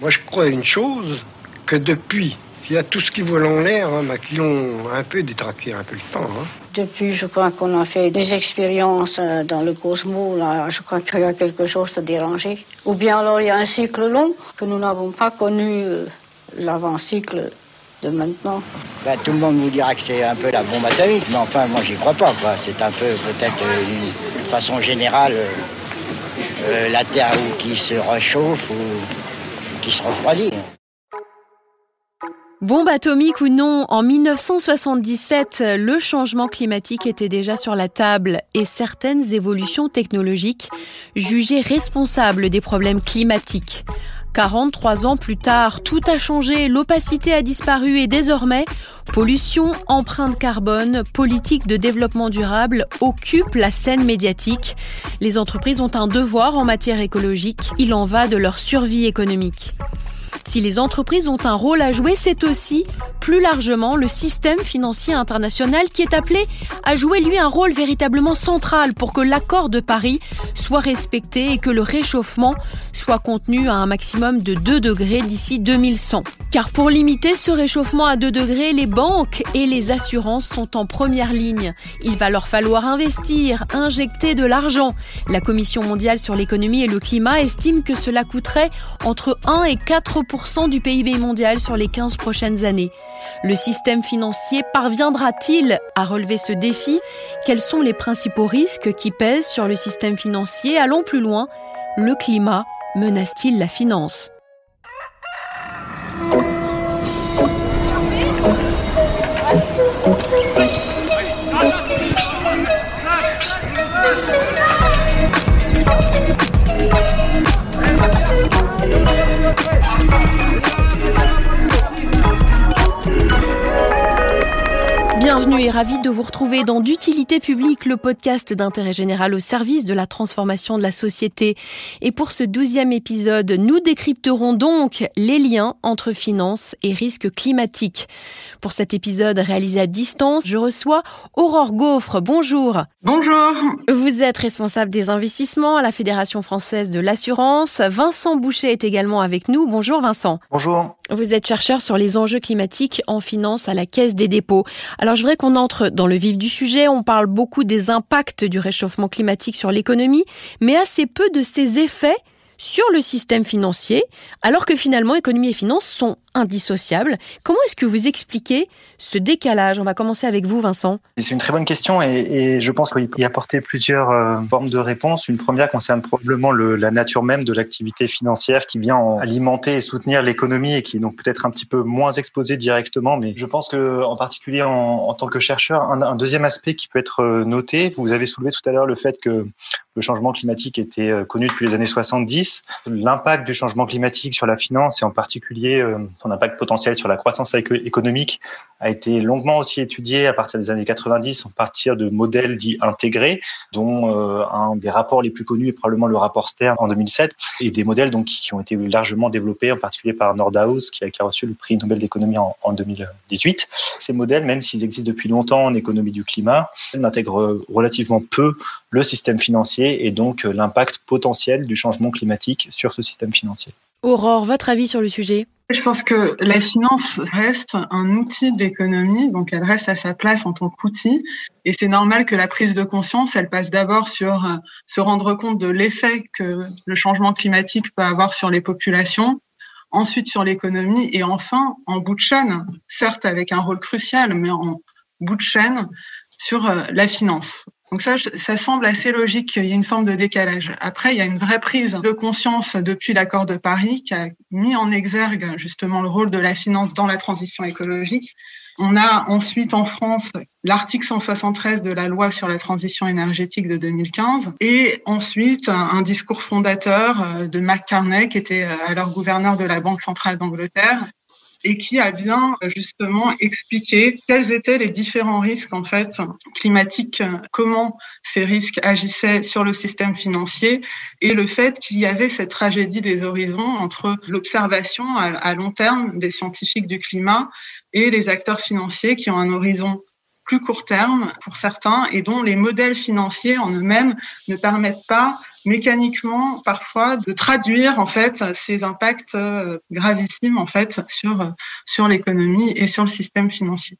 Moi, je crois une chose, que depuis, il y a tout ce qui vole en l'air, hein, bah, qui ont un peu détraqué un peu le temps. Hein. Depuis, je crois qu'on a fait des expériences euh, dans le cosmos. Là, je crois qu'il y a quelque chose de dérangé. Ou bien alors il y a un cycle long que nous n'avons pas connu euh, l'avant-cycle de maintenant. Bah, tout le monde vous dira que c'est un peu la bombe atomique, mais enfin, moi, j'y crois pas. C'est un peu, peut-être, euh, une façon générale, la Terre qui se réchauffe ou qui se refroidit. Bombe atomique ou non, en 1977, le changement climatique était déjà sur la table et certaines évolutions technologiques jugées responsables des problèmes climatiques. 43 ans plus tard, tout a changé, l'opacité a disparu et désormais, pollution, empreinte carbone, politique de développement durable occupent la scène médiatique. Les entreprises ont un devoir en matière écologique, il en va de leur survie économique. Si les entreprises ont un rôle à jouer, c'est aussi, plus largement, le système financier international qui est appelé à jouer, lui, un rôle véritablement central pour que l'accord de Paris soit respecté et que le réchauffement soit contenu à un maximum de 2 degrés d'ici 2100. Car pour limiter ce réchauffement à 2 degrés, les banques et les assurances sont en première ligne. Il va leur falloir investir, injecter de l'argent. La Commission mondiale sur l'économie et le climat estime que cela coûterait entre 1 et 4 du PIB mondial sur les 15 prochaines années. Le système financier parviendra-t-il à relever ce défi? Quels sont les principaux risques qui pèsent sur le système financier? Allons plus loin. Le climat menace-t-il la finance? Bienvenue et ravi de vous retrouver dans d'utilité publique, le podcast d'intérêt général au service de la transformation de la société. Et pour ce douzième épisode, nous décrypterons donc les liens entre finances et risques climatiques. Pour cet épisode réalisé à distance, je reçois Aurore Gaufre. Bonjour. Bonjour. Vous êtes responsable des investissements à la Fédération française de l'assurance. Vincent Boucher est également avec nous. Bonjour Vincent. Bonjour. Vous êtes chercheur sur les enjeux climatiques en finance à la Caisse des dépôts. Alors je voudrais qu'on entre dans le vif du sujet. On parle beaucoup des impacts du réchauffement climatique sur l'économie, mais assez peu de ses effets sur le système financier, alors que finalement économie et finances sont indissociables. Comment est-ce que vous expliquez ce décalage? On va commencer avec vous, Vincent. C'est une très bonne question et, je pense qu'il peut y apporter plusieurs euh, formes de réponses. Une première concerne probablement la nature même de l'activité financière qui vient alimenter et soutenir l'économie et qui est donc peut-être un petit peu moins exposée directement. Mais je pense que, en particulier en, tant que chercheur, un, un, deuxième aspect qui peut être euh, noté, vous avez soulevé tout à l'heure le fait que le changement climatique était euh, connu depuis les années 70. L'impact du changement climatique sur la finance et en particulier son impact potentiel sur la croissance économique a été longuement aussi étudié à partir des années 90, à partir de modèles dits intégrés, dont euh, un des rapports les plus connus est probablement le rapport Stern en 2007, et des modèles donc qui ont été largement développés, en particulier par Nordhaus, qui a, reçu le prix Nobel d'économie en, en 2018. Ces modèles, même s'ils existent depuis longtemps en économie du climat, n'intègrent relativement peu le système financier et donc l'impact potentiel du changement climatique sur ce système financier. Aurore, votre avis sur le sujet? Je pense que la finance reste un outil de l'économie, donc elle reste à sa place en tant qu'outil. Et c'est normal que la prise de conscience, elle passe d'abord sur euh, se rendre compte de l'effet que le changement climatique peut avoir sur les populations, ensuite sur l'économie, et enfin, en bout de chaîne, certes avec un rôle crucial, mais en bout de chaîne, sur euh, la finance. Donc ça, ça semble assez logique qu'il y ait une forme de décalage. Après, il y a une vraie prise de conscience depuis l'accord de Paris qui a mis en exergue justement le rôle de la finance dans la transition écologique. On a ensuite en France l'article 173 de la loi sur la transition énergétique de 2015 et ensuite un, discours fondateur euh, de Mac Carney qui était euh, alors gouverneur de la Banque centrale d'Angleterre et qui a bien justement expliqué quels étaient les différents risques en fait climatiques, comment ces risques agissaient sur le système financier et le fait qu'il y avait cette tragédie des horizons entre l'observation à long terme des scientifiques du climat et les acteurs financiers qui ont un horizon plus court terme pour certains et dont les modèles financiers en eux-mêmes ne permettent pas mécaniquement parfois de traduire en fait ces impacts euh, gravissimes en fait sur sur l'économie et sur le système financier.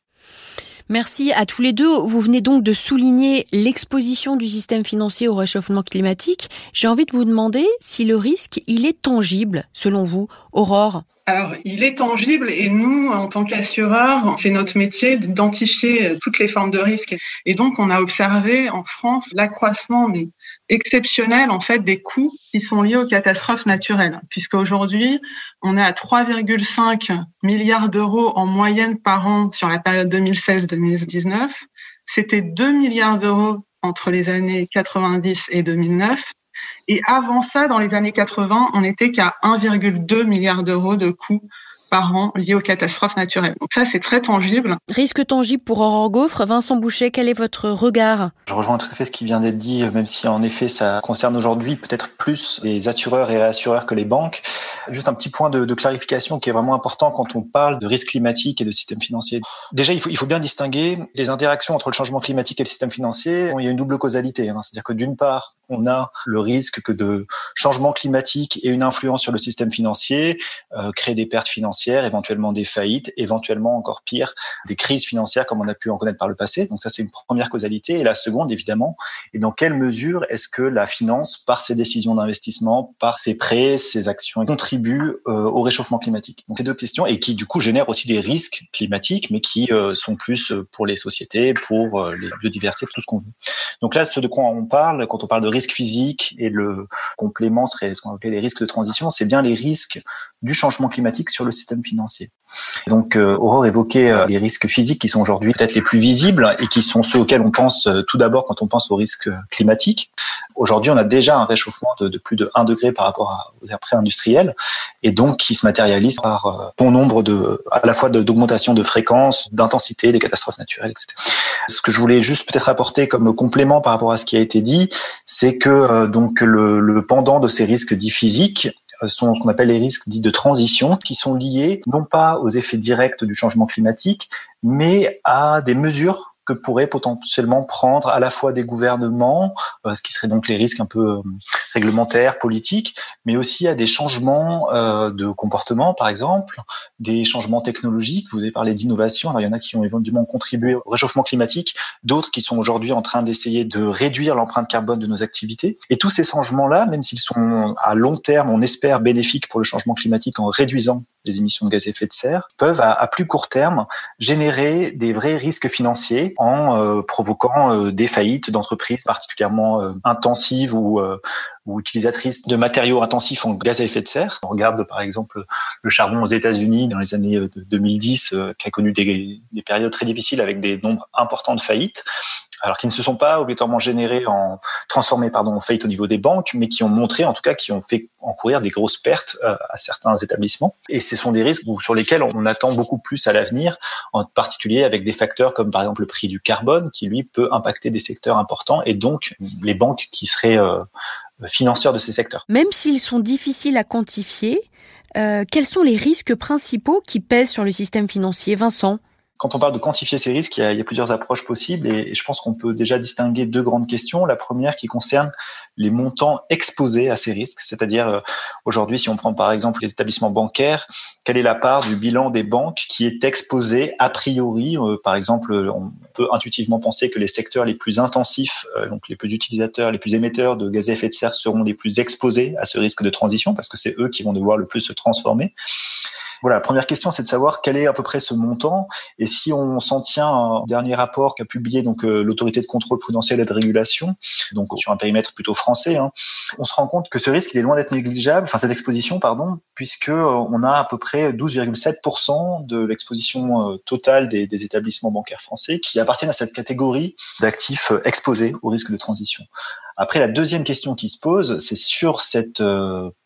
Merci à tous les deux. Vous venez donc de souligner l'exposition du système financier au réchauffement climatique. J'ai envie de vous demander si le risque, il est tangible, selon vous, Aurore? Alors, il est tangible et nous, en tant qu'assureurs, c'est notre métier d'identifier toutes les formes de risque. Et donc, on a observé en France l'accroissement exceptionnel en fait des coûts qui sont liés aux catastrophes naturelles, puisque aujourd'hui, on est à 3,5 milliards d'euros en moyenne par an sur la période 2016-2019. C'était 2 milliards d'euros entre les années 90 et 2009. Et avant ça, dans les années 80, on n'était qu'à 1,2 milliard d'euros de coûts par an liés aux catastrophes naturelles. Donc ça, c'est très tangible. Risque tangible pour Aurore Gaufre. Vincent Boucher, quel est votre regard? Je rejoins tout à fait ce qui vient d'être dit, même si en effet ça concerne aujourd'hui peut-être plus les assureurs et réassureurs que les banques. Juste un petit point de, de, clarification qui est vraiment important quand on parle de risque climatique et de système financier. Déjà, il faut, il faut bien distinguer les interactions entre le changement climatique et le système financier. Il y a une double causalité. Hein. C'est-à-dire que d'une part, on a le risque que de changement climatique et une influence sur le système financier euh, créent des pertes financières, éventuellement des faillites, éventuellement encore pire, des crises financières comme on a pu en connaître par le passé. Donc ça, c'est une première causalité. Et la seconde, évidemment, est dans quelle mesure est-ce que la finance, par ses décisions d'investissement, par ses prêts, ses actions, contribue euh, au réchauffement climatique. Donc ces deux questions et qui du coup génèrent aussi des risques climatiques, mais qui euh, sont plus pour les sociétés, pour euh, les biodiversités, tout ce qu'on veut. Donc là, ce de quoi on parle quand on parle de risque physique et le complément serait ce qu'on appelle les risques de transition, c'est bien les risques du changement climatique sur le système financier. Donc euh, Aurore évoquait euh, les risques physiques qui sont aujourd'hui peut-être les plus visibles et qui sont ceux auxquels on pense euh, tout d'abord quand on pense aux risques climatiques. Aujourd'hui, on a déjà un réchauffement de, de, plus de 1 degré par rapport aux ères pré-industrielles et donc qui se matérialise par bon nombre de, à la fois d'augmentation de, de fréquence, d'intensité des catastrophes naturelles, etc. Ce que je voulais juste peut-être apporter comme complément par rapport à ce qui a été dit, c'est que donc le, le pendant de ces risques dits physiques sont ce qu'on appelle les risques dits de transition, qui sont liés non pas aux effets directs du changement climatique, mais à des mesures que pourraient potentiellement prendre à la fois des gouvernements, euh, ce qui serait donc les risques un peu euh, réglementaires, politiques, mais aussi à des changements euh, de comportement, par exemple, des changements technologiques. Vous avez parlé d'innovation. Alors il y en a qui ont éventuellement contribué au réchauffement climatique, d'autres qui sont aujourd'hui en train d'essayer de réduire l'empreinte carbone de nos activités. Et tous ces changements-là, même s'ils sont à long terme, on espère bénéfiques pour le changement climatique en réduisant les émissions de gaz à effet de serre, peuvent à, plus court terme générer des vrais risques financiers en euh, provoquant euh, des faillites d'entreprises particulièrement euh, intensives ou, utilisatrices de matériaux intensifs en gaz à effet de serre. On regarde par exemple le charbon aux États-Unis dans les années 2010 qui a connu des périodes très difficiles avec des nombres importants de faillites alors qui ne se sont pas obligatoirement générés en transformés pardon en faillite au niveau des banques, mais qui ont montré en tout cas qui ont fait encourir des grosses pertes euh, à certains établissements. Et ce sont des risques sur lesquels on attend beaucoup plus à l'avenir, en particulier avec des facteurs comme par exemple le prix du carbone, qui lui peut impacter des secteurs importants et donc les banques qui seraient euh, financeurs de ces secteurs. Même s'ils sont difficiles à quantifier, euh, quels sont les risques principaux qui pèsent sur le système financier? Vincent? Quand on parle de quantifier ces risques, il y a, plusieurs approches possibles et, je pense qu'on peut déjà distinguer deux grandes questions. La première qui concerne les montants exposés à ces risques, c'est-à-dire euh, aujourd'hui, si on prend par exemple les établissements bancaires, quelle est la part du bilan des banques qui est exposée a priori euh, Par exemple, on peut intuitivement penser que les secteurs les plus intensifs, euh, donc les plus utilisateurs, les plus émetteurs de gaz à effet de serre seront les plus exposés à ce risque de transition parce que c'est eux qui vont devoir le plus se transformer. Voilà, la première question, c'est de savoir quel est à peu près ce montant. Et si on s'en tient un dernier rapport qu'a publié donc euh, l'autorité de contrôle prudentiel et de régulation, donc sur un périmètre plutôt français, hein, on se rend compte que ce risque il est loin d'être négligeable, enfin cette exposition, pardon, puisque euh, on a à peu près 12,7% de l'exposition euh, totale des, des établissements bancaires français qui appartiennent à cette catégorie d'actifs exposés au risque de transition. Après, la deuxième question qui se pose, c'est sur cette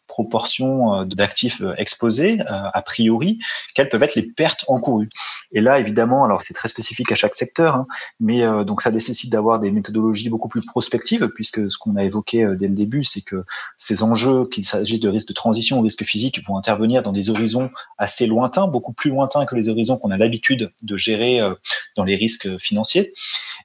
proportion euh, d'actifs euh, exposés, euh, a priori, quelles peuvent être les pertes encourues. Et là, évidemment, alors c'est très spécifique à chaque secteur, hein, mais euh, donc ça nécessite d'avoir des méthodologies beaucoup plus prospectives, puisque ce qu'on a évoqué dès le début, c'est que ces enjeux, qu'il s'agisse de risques de transition ou risques physiques, vont intervenir dans des horizons assez lointains, beaucoup plus lointains que les horizons qu'on a l'habitude de gérer euh, dans les risques financiers.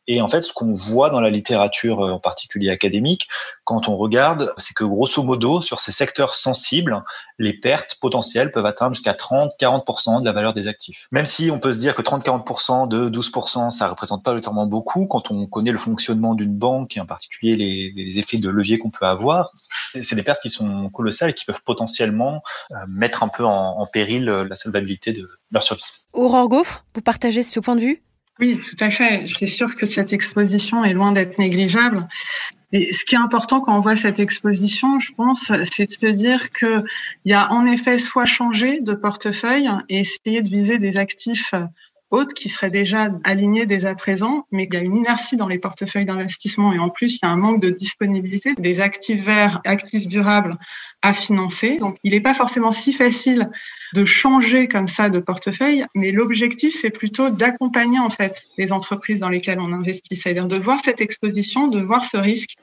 Et en fait, ce qu'on voit dans la littérature, en particulier académique, quand on regarde, c'est que grosso modo, sur ces secteurs sensibles, les pertes potentielles peuvent atteindre jusqu'à 30-40% de la valeur des actifs. Même si on peut se dire que 30-40% de 12%, ça représente pas notamment beaucoup quand on connaît le fonctionnement d'une banque et en particulier les, les effets de levier qu'on peut avoir. C'est des pertes qui sont colossales et qui peuvent potentiellement euh, mettre un peu en, en péril la solvabilité de leur survie. Aurore Gaufre, vous partagez ce point de vue? Oui, tout à fait. C'est sûr que cette exposition est loin d'être négligeable. Ce qui est important quand on voit cette exposition, je pense, c'est de se dire qu'il y a en effet soit changer de portefeuille et essayer de viser des actifs qui seraient déjà alignés dès à présent, mais il y a une inertie dans les portefeuilles d'investissement et en plus, il y a un manque de disponibilité des actifs verts, actifs durables à financer. Donc, il n'est pas forcément si facile de changer comme ça de portefeuille, mais l'objectif, c'est plutôt d'accompagner en fait les entreprises dans lesquelles on investit, c'est-à-dire de voir cette exposition, de voir ce risque,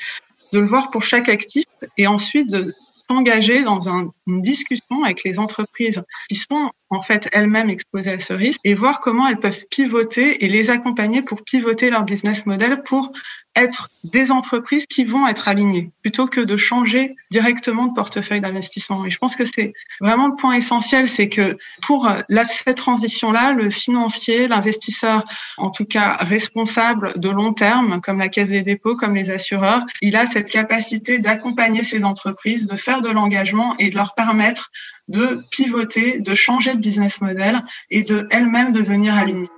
de le voir pour chaque actif et ensuite de s'engager dans une discussion avec les entreprises qui sont en fait elles-mêmes exposées à ce risque et voir comment elles peuvent pivoter et les accompagner pour pivoter leur business model pour être des entreprises qui vont être alignées plutôt que de changer directement de portefeuille d'investissement. Et je pense que c'est vraiment le point essentiel, c'est que pour la, cette transition-là, le financier, l'investisseur, en tout cas responsable de long terme, comme la Caisse des dépôts, comme les assureurs, il a cette capacité d'accompagner ces entreprises, de faire de l'engagement et de leur permettre de pivoter, de changer de business model et de elles-mêmes devenir alignées.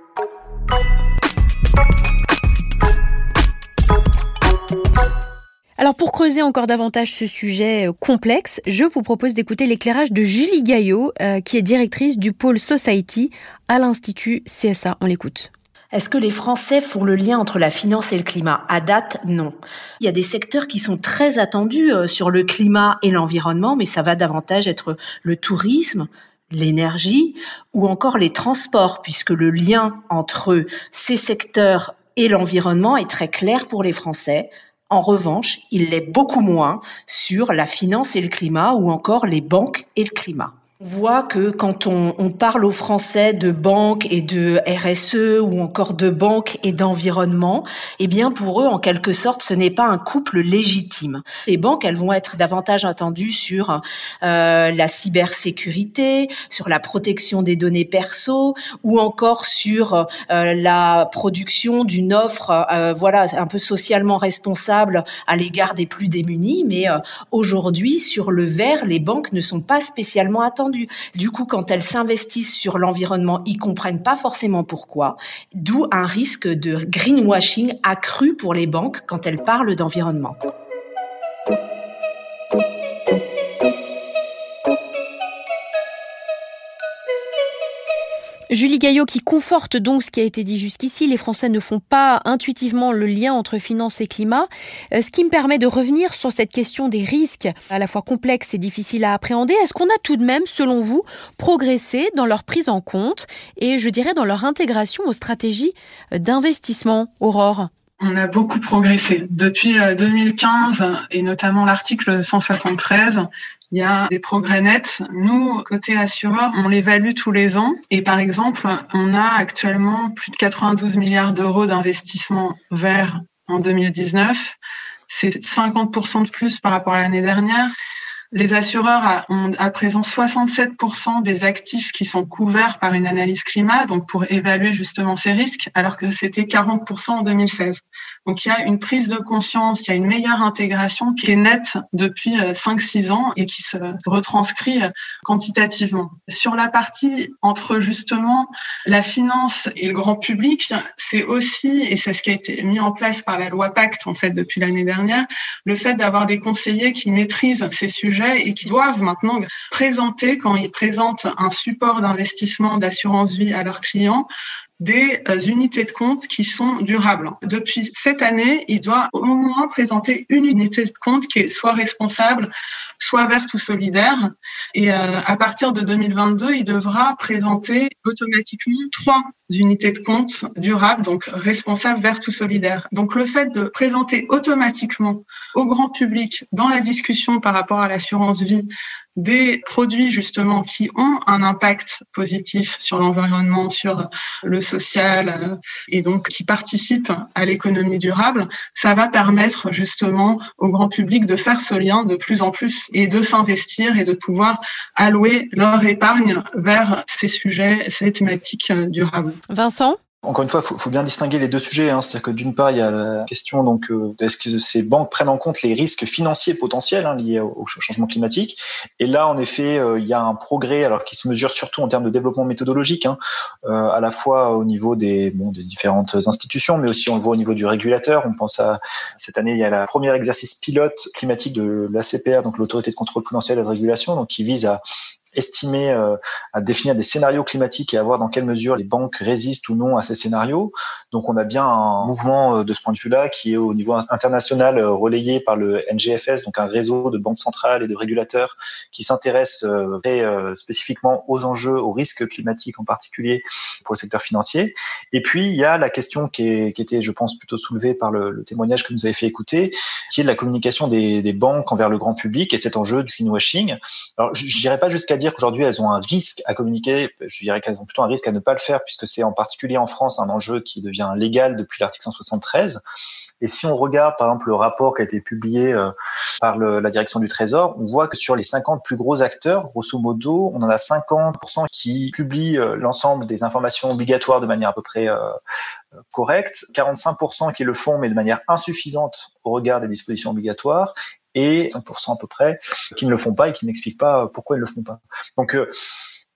Alors pour creuser encore davantage ce sujet euh, complexe, je vous propose d'écouter l'éclairage de Julie Gaillot, euh, qui est directrice du pôle Society à l'Institut CSA. On l'écoute. Est-ce que les Français font le lien entre la finance et le climat? À date, non. Il y a des secteurs qui sont très attendus euh, sur le climat et l'environnement, mais ça va davantage être le tourisme, l'énergie ou encore les transports, puisque le lien entre ces secteurs et l'environnement est très clair pour les Français. En revanche, il l'est beaucoup moins sur la finance et le climat ou encore les banques et le climat. On voit que quand on, on, parle aux Français de banque et de RSE ou encore de banque et d'environnement, eh bien pour eux, en quelque sorte, ce n'est pas un couple légitime. Les banques, elles vont être davantage attendues sur euh, la cybersécurité, sur la protection des données perso ou encore sur euh, la production d'une offre, euh, voilà, un peu socialement responsable à l'égard des plus démunis. Mais euh, aujourd'hui, sur le vert, les banques ne sont pas spécialement attendues du coup, quand elles s'investissent sur l'environnement, ils comprennent pas forcément pourquoi, d'où un risque de greenwashing accru pour les banques quand elles parlent d'environnement. Julie Gaillot qui conforte donc ce qui a été dit jusqu'ici, les Français ne font pas intuitivement le lien entre finance et climat, euh, ce qui me permet de revenir sur cette question des risques à la fois complexes et difficiles à appréhender. Est-ce qu'on a tout de même, selon vous, progressé dans leur prise en compte et je dirais dans leur intégration aux stratégies d'investissement, Aurore? On a beaucoup progressé. Depuis 2015 euh, et notamment l'article 173 il y a des progrès nets. Nous, côté assureur, on l'évalue tous les ans. Et par exemple, on a actuellement plus de 92 milliards d'euros d'investissement verts en 2019. C'est 50% de plus par rapport à l'année dernière. Les assureurs ont à présent 67% des actifs qui sont couverts par une analyse climat, donc pour évaluer justement ces risques, alors que c'était 40% en 2016. Donc il y a une prise de conscience, il y a une meilleure intégration qui est nette depuis 5-6 euh, ans et qui se retranscrit euh, quantitativement. Sur la partie entre justement la finance et le grand public, c'est aussi, et c'est ce qui a été mis en place par la loi Pacte en fait depuis l'année dernière, le fait d'avoir des conseillers qui maîtrisent ces sujets et qui doivent maintenant présenter, quand ils présentent un support d'investissement d'assurance vie à leurs clients, des euh, unités de compte qui sont durables. Depuis cette année, il doit au moins présenter une unité de compte qui est soit responsable, soit verte ou solidaire. Et euh, à partir de 2022, il devra présenter automatiquement trois unités de compte durables, donc responsables, vertes ou solidaires. Donc le fait de présenter automatiquement au grand public dans la discussion par rapport à l'assurance vie des produits justement qui ont un impact positif sur l'environnement, sur le social euh, et donc qui participent à l'économie durable, ça va permettre justement au grand public de faire ce lien de plus en plus et de s'investir et de pouvoir allouer leur épargne vers ces sujets, ces thématiques euh, durables. Vincent? Encore une fois, il faut, bien distinguer les deux sujets. Hein. C'est-à-dire que d'une part, il y a la question donc euh, est-ce que ces banques prennent en compte les risques financiers potentiels hein, liés au, changement climatique Et là, en effet, euh, il y a un progrès, alors qui se mesure surtout en termes de développement méthodologique, hein, euh, à la fois au niveau des, bon, des différentes institutions, mais aussi on le voit au niveau du régulateur. On pense à cette année, il y a la premier exercice pilote climatique de l'ACPR, donc l'autorité de contrôle prudentiel et de régulation, donc qui vise à estimer euh, à définir des scénarios climatiques et à voir dans quelle mesure les banques résistent ou non à ces scénarios. Donc on a bien un mouvement euh, de ce point de vue-là qui est au niveau international euh, relayé par le NGFS, donc un réseau de banques centrales et de régulateurs qui s'intéressent très spécifiquement aux enjeux, aux risques climatiques en particulier pour le secteur financier. Et puis il y a la question qui, est, qui était, je pense, plutôt soulevée par le, témoignage que nous avez fait écouter, qui est de la communication des, des banques envers le grand public et cet enjeu du greenwashing. Alors je n'irai pas jusqu'à dire qu'aujourd'hui elles ont un risque à communiquer. Je dirais qu'elles ont plutôt un risque à ne pas le faire puisque c'est en particulier en France un enjeu qui devient légal depuis l'article 173. Et si on regarde par exemple le rapport qui a été publié euh, par la direction du Trésor, on voit que sur les 50 plus gros acteurs, grosso modo, on en a 50% qui publient euh, l'ensemble des informations obligatoires de manière à peu près euh, correcte, 45% qui le font mais de manière insuffisante au regard des dispositions obligatoires, et 5% à peu près qui ne le font pas et qui n'expliquent pas pourquoi ils le font pas. Donc euh,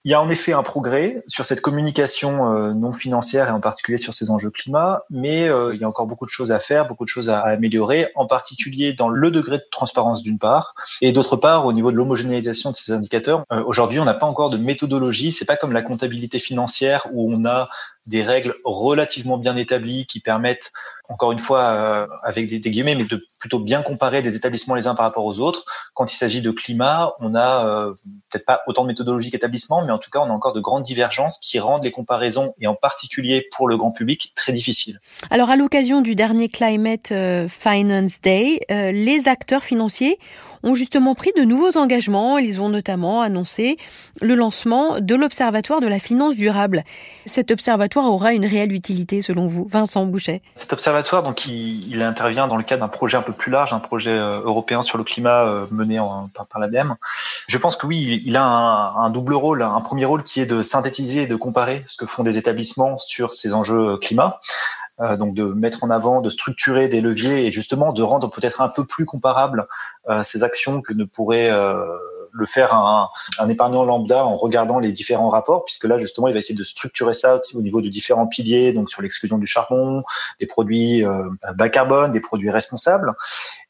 il y a en effet un progrès sur cette communication euh, non financière et en particulier sur ces enjeux climat, mais euh, il y a encore beaucoup de choses à faire, beaucoup de choses à, améliorer, en particulier dans le degré de transparence d'une part, et d'autre part au niveau de l'homogénéisation de ces indicateurs. Aujourd'hui, on n'a pas encore de méthodologie. C'est pas comme la comptabilité financière où on a des règles relativement bien établies qui permettent, encore une fois, euh, avec des, guillemets, mais de plutôt bien comparer des établissements les uns par rapport aux autres. Quand il s'agit de climat, on a euh, peut-être pas autant de méthodologies qu'établissements, mais en tout cas, on a encore de grandes divergences qui rendent les comparaisons, et en particulier pour le grand public, très difficiles. Alors, à l'occasion du dernier Climate euh, Finance Day, les acteurs financiers ont justement pris de nouveaux engagements. Ils ont notamment annoncé le lancement de l'Observatoire de la finance durable. Cet observatoire aura une réelle utilité selon vous, Vincent Bouchet Cet observatoire, donc, il, intervient dans le cadre d'un projet un peu plus large, un projet euh, européen sur le climat euh, mené en, par, par l'ADEME. Je pense que oui, il a un, un, double rôle. Un premier rôle qui est de synthétiser et de comparer ce que font des établissements sur ces enjeux climat. Euh, donc de mettre en avant, de structurer des leviers et justement de rendre peut-être un peu plus comparable euh, ces actions que ne pourrait euh, le faire un, un, épargnant lambda en regardant les différents rapports, puisque là justement il va essayer de structurer ça au niveau de différents piliers, donc sur l'exclusion du charbon, des produits bas carbone, des produits responsables.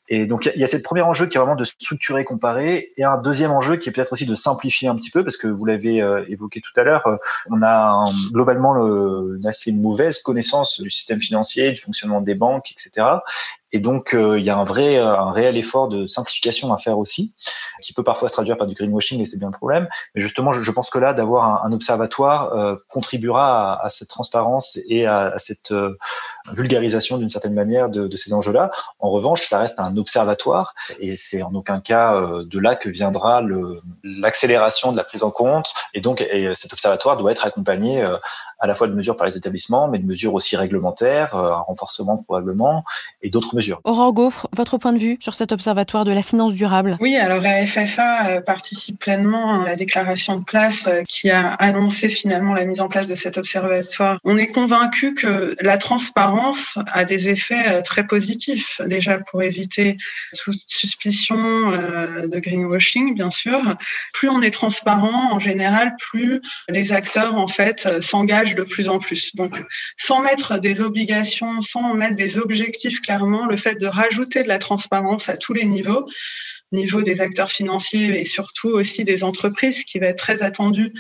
Et donc il y a cette premier enjeu qui est vraiment de structurer, comparer, et un deuxième enjeu qui est peut-être aussi de simplifier un petit peu, parce que vous l'avez euh, évoqué tout à l'heure, euh, on a globalement le, une assez mauvaise connaissance du système financier, du fonctionnement des banques, etc. Et donc, euh, il y a un vrai, euh, un réel effort de simplification à faire aussi, qui peut parfois se traduire par du greenwashing, et c'est bien le problème. Mais justement, je, pense que là, d'avoir un, observatoire euh, contribuera à, cette transparence et à, cette euh, vulgarisation d'une certaine manière de, de ces enjeux-là. En revanche, ça reste un observatoire, et c'est en aucun cas de là que viendra l'accélération de la prise en compte. Et donc, et cet observatoire doit être accompagné à la fois de mesures par les établissements, mais de mesures aussi réglementaires, un renforcement probablement, et d'autres mesures. Aurore Gaufre, votre point de vue sur cet observatoire de la finance durable? Oui, alors la FFA euh, participe pleinement à la déclaration de place euh, qui a annoncé finalement la mise en place de cet observatoire. On est convaincu que la transparence a des effets euh, très positifs, déjà pour éviter toute suspicion de greenwashing, bien sûr. Plus on est transparent, en général, plus les acteurs, en fait, s'engagent de plus en plus. Donc, sans mettre des obligations, sans mettre des objectifs clairement, le fait de rajouter de la transparence à tous les niveaux niveau des acteurs financiers et surtout aussi des entreprises, qui va être très attendu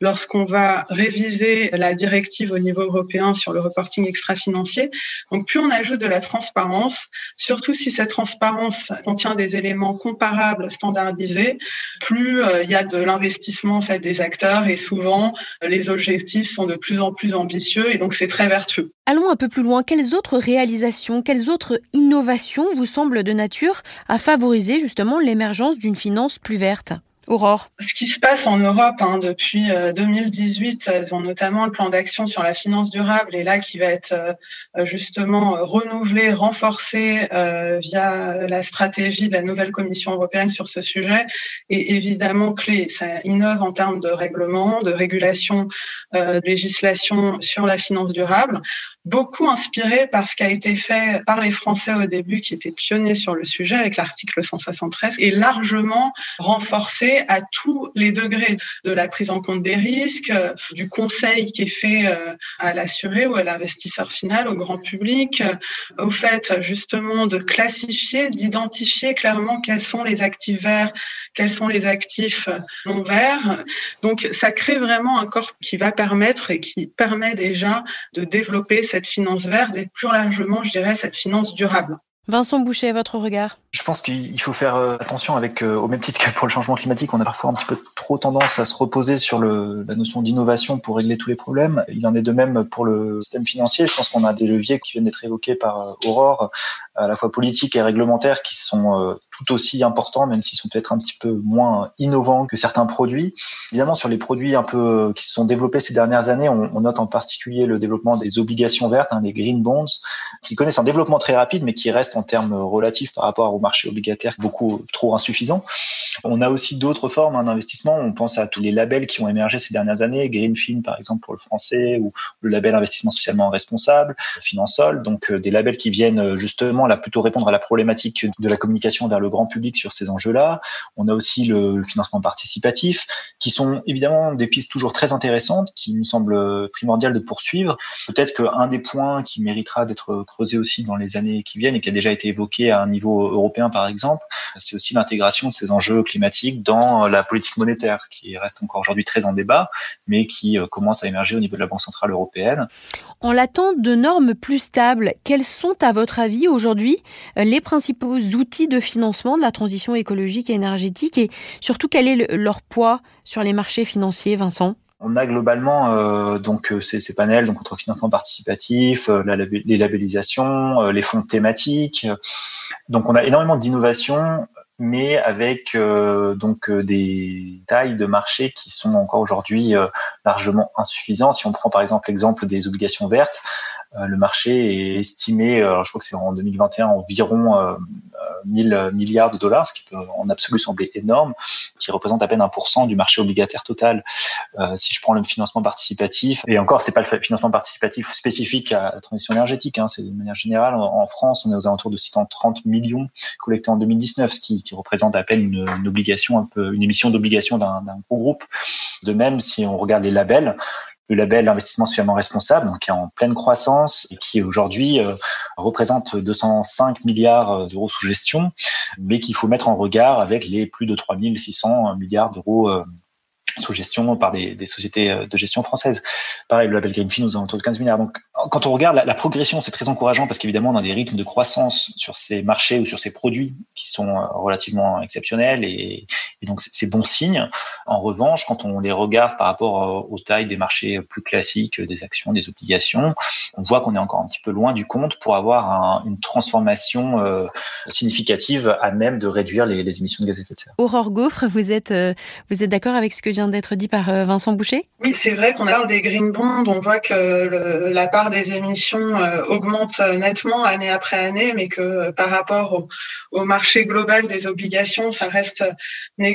lorsqu'on va réviser la directive au niveau européen sur le reporting extra-financier. Donc, plus on ajoute de la transparence, surtout si cette transparence contient des éléments comparables, standardisés, plus euh, il y a de l'investissement en fait des acteurs et souvent les objectifs sont de plus en plus ambitieux et donc c'est très vertueux. Allons un peu plus loin. Quelles autres réalisations, quelles autres innovations vous semblent de nature à favoriser justement l'émergence d'une finance plus verte? Aurore. Ce qui se passe en Europe hein, depuis 2018, euh, euh, notamment le plan d'action sur la finance durable, et là qui va être euh, justement renouvelé, renforcé via la stratégie de la nouvelle Commission européenne sur ce sujet, est évidemment clé. Ça innove en termes de règlement, de régulation, de législation sur la finance durable beaucoup inspiré par ce qui a été fait par les Français au début, qui étaient pionniers sur le sujet avec l'article 173, et largement renforcé à tous les degrés de la prise en compte des risques, du conseil qui est fait euh, à l'assuré ou à l'investisseur final, au grand public, euh, au fait justement de classifier, d'identifier clairement quels sont les actifs verts, quels sont les actifs non verts. Donc ça crée vraiment un corps qui va permettre et qui permet déjà de développer cette finance verte et plus largement, je dirais, cette finance durable. Vincent Boucher, votre regard? Je pense qu'il faut faire euh, attention avec, euh, au même titre que pour le changement climatique, on a parfois un petit peu trop tendance à se reposer sur le, la notion d'innovation pour régler tous les problèmes. Il en est de même pour le système financier. Je pense qu'on a des leviers qui viennent d'être évoqués par euh, Aurore, à la fois politiques et réglementaires, qui sont tout aussi importants, même s'ils sont peut-être un petit peu moins innovants que certains produits. Évidemment, sur les produits un peu qui se sont développés ces dernières années, on, note en particulier le développement des obligations vertes, hein, des green bonds, qui connaissent un développement très rapide, mais qui restent en termes relatifs par rapport au marché obligataire beaucoup trop insuffisant. On a aussi d'autres formes hein, d'investissement. On pense à tous les labels qui ont émergé ces dernières années, Greenfin par exemple pour le français, ou le label investissement socialement responsable, Finansol. Donc euh, des labels qui viennent euh, justement là plutôt répondre à la problématique de la communication vers le grand public sur ces enjeux-là. On a aussi le, financement participatif, qui sont évidemment des pistes toujours très intéressantes, qui nous semblent primordiales de poursuivre. Peut-être qu'un des points qui méritera d'être creusé aussi dans les années qui viennent et qui a déjà été évoqué à un niveau européen par exemple, c'est aussi l'intégration de ces enjeux climatiques dans la politique monétaire, qui reste encore aujourd'hui très en débat, mais qui euh, commence à émerger au niveau de la Banque centrale européenne. En l'attente de normes plus stables, quels sont à votre avis aujourd'hui euh, les principaux outils de financement de la transition écologique et énergétique et surtout quel est leur poids sur les marchés financiers, Vincent? On a globalement euh, donc euh, ces, panels donc entre financement participatif, les labellisations, les fonds thématiques. Donc on a énormément d'innovations, mais avec donc des tailles de marché qui sont encore aujourd'hui largement insuffisantes. Si on prend par exemple l'exemple des obligations vertes, le marché est estimé, je crois que c'est en 2021 environ 1000 milliards de dollars, ce qui peut en absolu sembler énorme, qui représente à peine 1% du marché obligataire total. Euh, si je prends le financement participatif, et encore, c'est pas le financement participatif spécifique à la transition énergétique, hein, c'est de manière générale. En, France, on est aux alentours de 630 millions collectés en 2019, ce qui, qui représente à peine une, une, obligation, un peu, une émission d'obligation d'un gros groupe. De même, si on regarde les labels, le label investissement socialement responsable, donc qui est en pleine croissance et qui aujourd'hui euh, représente 205 milliards d'euros sous gestion, mais qu'il faut mettre en regard avec les plus de 3600 milliards d'euros euh, sous gestion par des, sociétés euh, de gestion françaises. Pareil, le label Greenfin nous autour de 15 milliards. Donc, quand on regarde la, la progression, c'est très encourageant parce qu'évidemment, on a des rythmes de croissance sur ces marchés ou sur ces produits qui sont relativement exceptionnels et, et donc c'est bon signe. En revanche, quand on les regarde par rapport euh, aux tailles des marchés plus classiques, des actions, des obligations, on voit qu'on est encore un petit peu loin du compte pour avoir un, une transformation euh, significative à même de réduire les, les, émissions de gaz à effet de serre. Aurore Gaufre, vous êtes, vous êtes d'accord avec ce que vient d'être dit par euh, Vincent Boucher? Oui, c'est vrai qu'on parle des green bonds, on voit que le, la part des émissions euh, augmente nettement année après année, mais que euh, par rapport au, au, marché global des obligations, ça reste négligeable.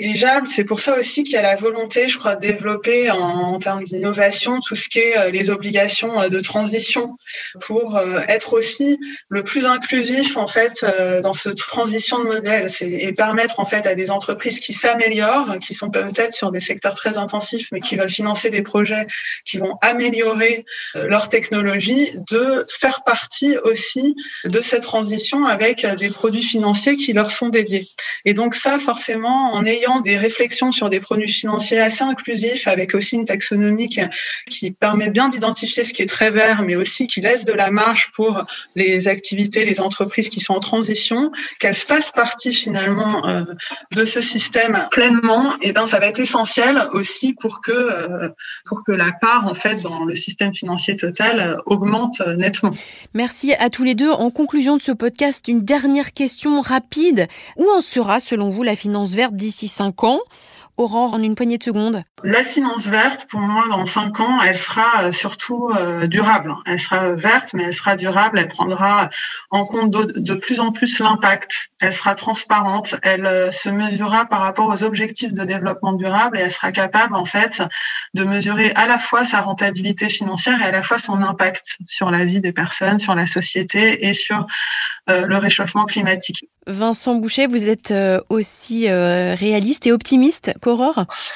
C'est pour ça aussi qu'il y a la volonté, je crois, de développer en, en termes d'innovation tout ce qui est les obligations de transition pour être aussi le plus inclusif en fait dans cette transition de modèle et permettre en fait à des entreprises qui s'améliorent, qui sont peut-être sur des secteurs très intensifs, mais qui veulent financer des projets qui vont améliorer euh, leur technologie de faire partie aussi de cette transition avec des produits financiers qui leur sont dédiés. Et donc ça, forcément, en ayant des réflexions sur des produits financiers assez inclusifs, avec aussi une taxonomie qui, permet bien d'identifier ce qui est très vert, mais aussi qui laisse de la marge pour les activités, les entreprises qui sont en transition, qu'elles fassent partie finalement euh, de ce système pleinement, et ben ça va être essentiel aussi pour que euh, pour que la part en fait dans le système financier total euh, augmente nettement. Merci à tous les deux. En conclusion de ce podcast, une dernière question rapide. Où en sera selon vous la finance verte d'ici cinq ans Aurore, en une poignée de secondes La finance verte, pour moi, dans cinq ans, elle sera euh, surtout euh, durable. Elle sera verte, mais elle sera durable. Elle prendra en compte de, plus en plus l'impact. Elle sera transparente. Elle euh, se mesurera par rapport aux objectifs de développement durable et elle sera capable, en fait, de mesurer à la fois sa rentabilité financière et à la fois son impact sur la vie des personnes, sur la société et sur le réchauffement climatique. Vincent Boucher, vous êtes aussi réaliste et optimiste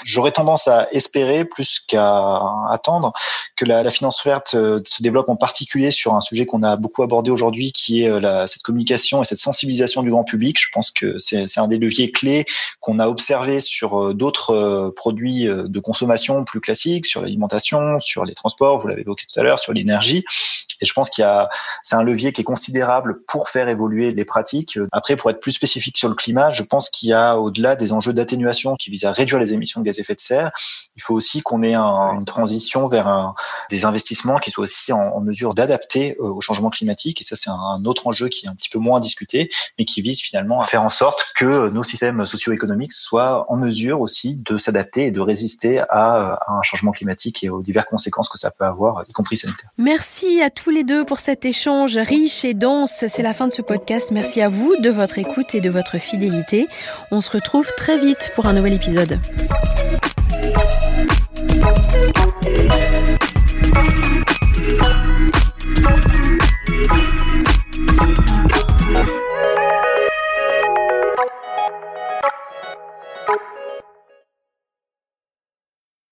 J'aurais tendance à espérer plus qu'à attendre que la, finance verte euh, se développe en particulier sur un sujet qu'on a beaucoup abordé aujourd'hui, qui est euh, cette communication et cette sensibilisation du grand public. Je pense que c'est un des leviers clés qu'on a observé sur euh, d'autres produits de consommation plus classiques, sur l'alimentation, sur les transports, vous l'avez évoqué tout à l'heure, sur l'énergie. Et je pense qu'il y a, c'est un levier qui est considérable pour faire évoluer les pratiques. Après, pour être plus spécifique sur le climat, je pense qu'il y a au-delà des enjeux d'atténuation qui visent à réduire les émissions de gaz à effet de serre, il faut aussi qu'on ait une transition vers des investissements qui soient aussi en, mesure d'adapter euh, au changement climatique. Et ça, c'est un, autre enjeu qui est un petit peu moins discuté, mais qui vise finalement à faire en sorte que nos systèmes socio-économiques soient en mesure aussi de s'adapter et de résister à, à un changement climatique et aux diverses conséquences que ça peut avoir, y compris sanitaires. Merci à tous les deux pour cet échange riche et dense. C'est la fin de ce podcast. Merci à vous de votre écoute et de votre fidélité. On se retrouve très vite pour un nouvel épisode.